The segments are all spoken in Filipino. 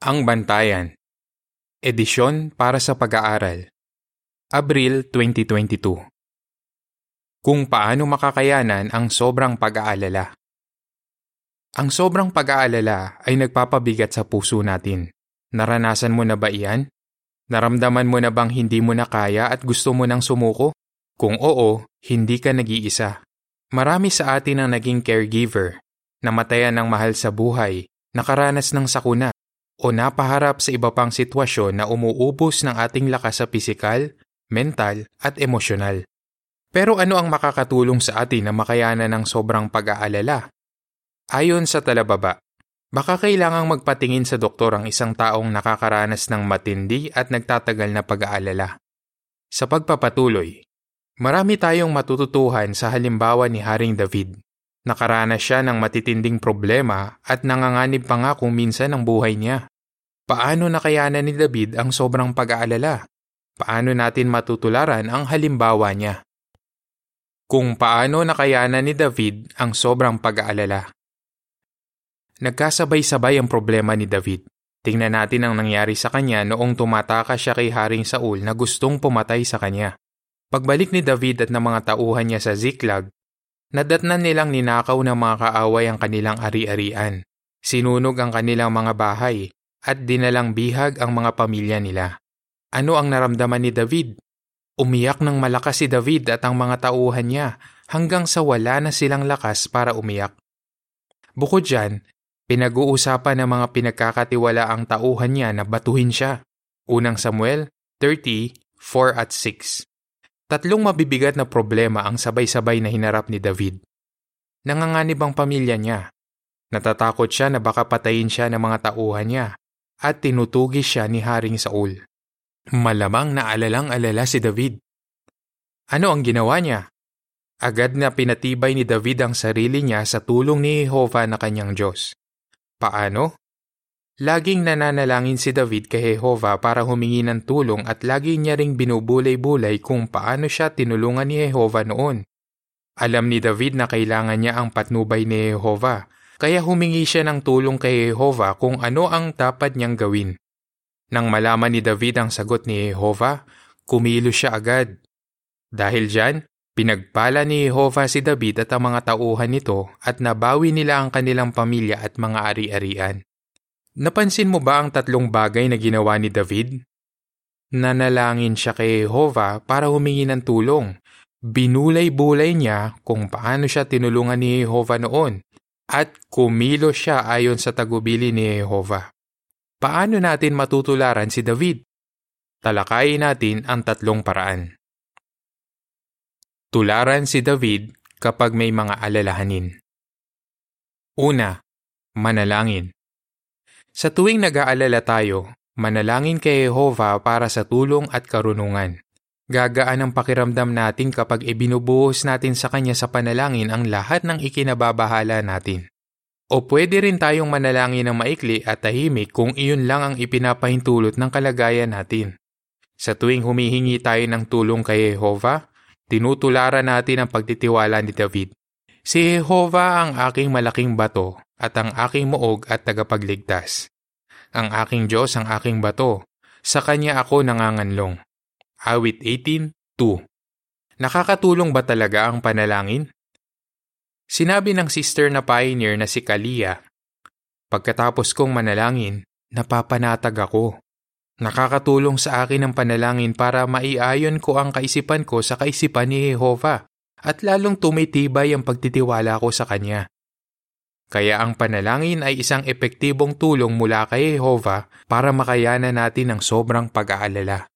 Ang Bantayan Edisyon para sa pag-aaral Abril 2022 Kung paano makakayanan ang sobrang pag-aalala Ang sobrang pag-aalala ay nagpapabigat sa puso natin. Naranasan mo na ba iyan? Naramdaman mo na bang hindi mo na kaya at gusto mo nang sumuko? Kung oo, hindi ka nag-iisa. Marami sa atin ang naging caregiver, namatayan ng mahal sa buhay, nakaranas ng sakuna, o napaharap sa iba pang sitwasyon na umuubos ng ating lakas sa pisikal, mental at emosyonal. Pero ano ang makakatulong sa atin na makayanan ng sobrang pag-aalala? Ayon sa talababa, baka kailangang magpatingin sa doktor ang isang taong nakakaranas ng matindi at nagtatagal na pag-aalala. Sa pagpapatuloy, marami tayong matututuhan sa halimbawa ni Haring David. Nakaranas siya ng matitinding problema at nanganganib pa nga kung minsan ang buhay niya. Paano nakayanan ni David ang sobrang pag-aalala? Paano natin matutularan ang halimbawa niya? Kung paano nakayanan ni David ang sobrang pag-aalala. Nagkasabay-sabay ang problema ni David. Tingnan natin ang nangyari sa kanya noong tumatakas siya kay Haring Saul na gustong pumatay sa kanya. Pagbalik ni David at ng mga tauhan niya sa Ziklag, nadatnan nilang ninakaw ng mga kaaway ang kanilang ari-arian. Sinunog ang kanilang mga bahay at dinalang bihag ang mga pamilya nila. Ano ang naramdaman ni David? Umiyak ng malakas si David at ang mga tauhan niya hanggang sa wala na silang lakas para umiyak. Bukod dyan, pinag-uusapan ng mga pinagkakatiwala ang tauhan niya na batuhin siya. Unang Samuel 30, 4 at 6. Tatlong mabibigat na problema ang sabay-sabay na hinarap ni David. Nanganganib ang pamilya niya. Natatakot siya na baka patayin siya ng mga tauhan niya at tinutugis siya ni Haring Saul. Malamang naalalang-alala si David. Ano ang ginawa niya? Agad na pinatibay ni David ang sarili niya sa tulong ni Jehovah na kanyang Diyos. Paano? Laging nananalangin si David kay Jehovah para humingi ng tulong at lagi niya ring binubulay-bulay kung paano siya tinulungan ni Jehovah noon. Alam ni David na kailangan niya ang patnubay ni Jehovah, kaya humingi siya ng tulong kay Jehovah kung ano ang dapat niyang gawin. Nang malaman ni David ang sagot ni Jehovah, kumilo siya agad. Dahil dyan, pinagpala ni Jehovah si David at ang mga tauhan nito at nabawi nila ang kanilang pamilya at mga ari-arian. Napansin mo ba ang tatlong bagay na ginawa ni David? Nanalangin siya kay Jehovah para humingi ng tulong. Binulay-bulay niya kung paano siya tinulungan ni Jehovah noon at kumilo siya ayon sa tagubili ni Jehovah. Paano natin matutularan si David? Talakayin natin ang tatlong paraan. Tularan si David kapag may mga alalahanin. Una, manalangin. Sa tuwing nag-aalala tayo, manalangin kay Jehovah para sa tulong at karunungan. Gagaan ang pakiramdam natin kapag ibinubuhos natin sa Kanya sa panalangin ang lahat ng ikinababahala natin. O pwede rin tayong manalangin ng maikli at tahimik kung iyon lang ang ipinapahintulot ng kalagayan natin. Sa tuwing humihingi tayo ng tulong kay Jehovah, tinutularan natin ang pagtitiwala ni David. Si Jehovah ang aking malaking bato at ang aking muog at tagapagligtas. Ang aking Diyos ang aking bato, sa Kanya ako nanganganlong. Awit 18.2 Nakakatulong ba talaga ang panalangin? Sinabi ng sister na pioneer na si Kalia, Pagkatapos kong manalangin, napapanatag ako. Nakakatulong sa akin ang panalangin para maiayon ko ang kaisipan ko sa kaisipan ni Jehovah at lalong tumitibay ang pagtitiwala ko sa Kanya. Kaya ang panalangin ay isang epektibong tulong mula kay Jehovah para makayanan natin ang sobrang pag-aalala.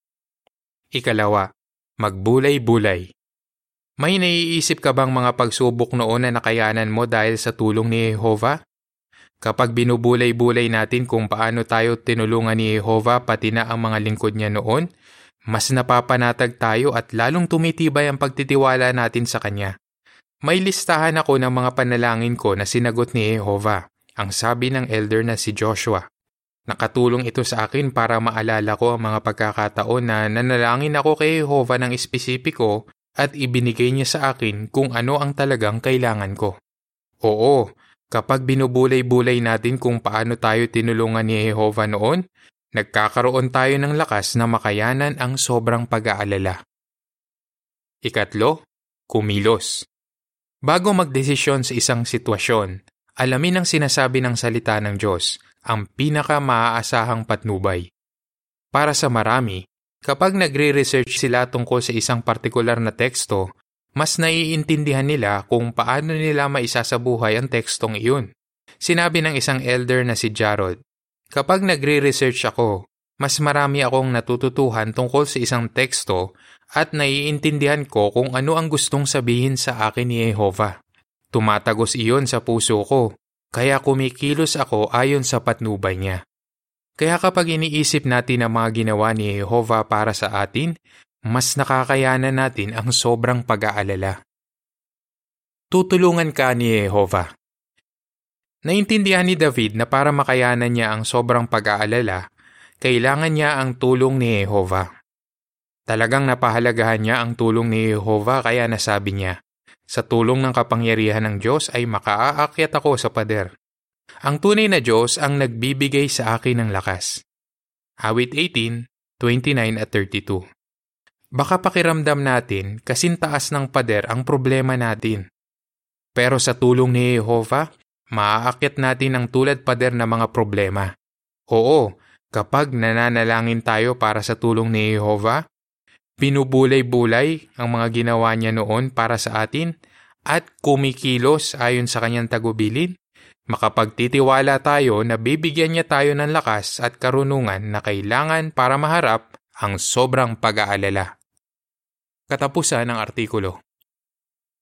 Ikalawa, magbulay-bulay. May naiisip ka bang mga pagsubok noon na nakayanan mo dahil sa tulong ni Jehovah? Kapag binubulay-bulay natin kung paano tayo tinulungan ni Jehovah pati na ang mga lingkod niya noon, mas napapanatag tayo at lalong tumitibay ang pagtitiwala natin sa Kanya. May listahan ako ng mga panalangin ko na sinagot ni Jehovah, ang sabi ng elder na si Joshua. Nakatulong ito sa akin para maalala ko ang mga pagkakataon na nanalangin ako kay Jehovah ng espesipiko at ibinigay niya sa akin kung ano ang talagang kailangan ko. Oo, Kapag binubulay-bulay natin kung paano tayo tinulungan ni Jehovah noon, nagkakaroon tayo ng lakas na makayanan ang sobrang pag-aalala. Ikatlo, kumilos. Bago magdesisyon sa isang sitwasyon, alamin ang sinasabi ng salita ng Diyos, ang pinaka maaasahang patnubay. Para sa marami, kapag nagre-research sila tungkol sa isang partikular na teksto, mas naiintindihan nila kung paano nila maisasabuhay ang tekstong iyon. Sinabi ng isang elder na si Jarod, Kapag nagre-research ako, mas marami akong natututuhan tungkol sa isang teksto at naiintindihan ko kung ano ang gustong sabihin sa akin ni Jehovah. Tumatagos iyon sa puso ko, kaya kumikilos ako ayon sa patnubay niya. Kaya kapag iniisip natin ang mga ginawa ni Jehovah para sa atin, mas nakakayanan natin ang sobrang pag-aalala. Tutulungan ka ni Jehovah. Naintindihan ni David na para makayanan niya ang sobrang pag-aalala, kailangan niya ang tulong ni Jehovah. Talagang napahalagahan niya ang tulong ni Jehovah kaya nasabi niya, sa tulong ng kapangyarihan ng Diyos ay makaaakyat ako sa pader. Ang tunay na Diyos ang nagbibigay sa akin ng lakas. Awit 18, 29 at 32 Baka pakiramdam natin kasintaas ng pader ang problema natin. Pero sa tulong ni Jehovah, maaakit natin ang tulad pader na mga problema. Oo, kapag nananalangin tayo para sa tulong ni Jehovah, binubulay-bulay ang mga ginawa niya noon para sa atin at kumikilos ayon sa kanyang tagubilin, makapagtitiwala tayo na bibigyan niya tayo ng lakas at karunungan na kailangan para maharap ang sobrang pag-aalala. Katapusan ng artikulo.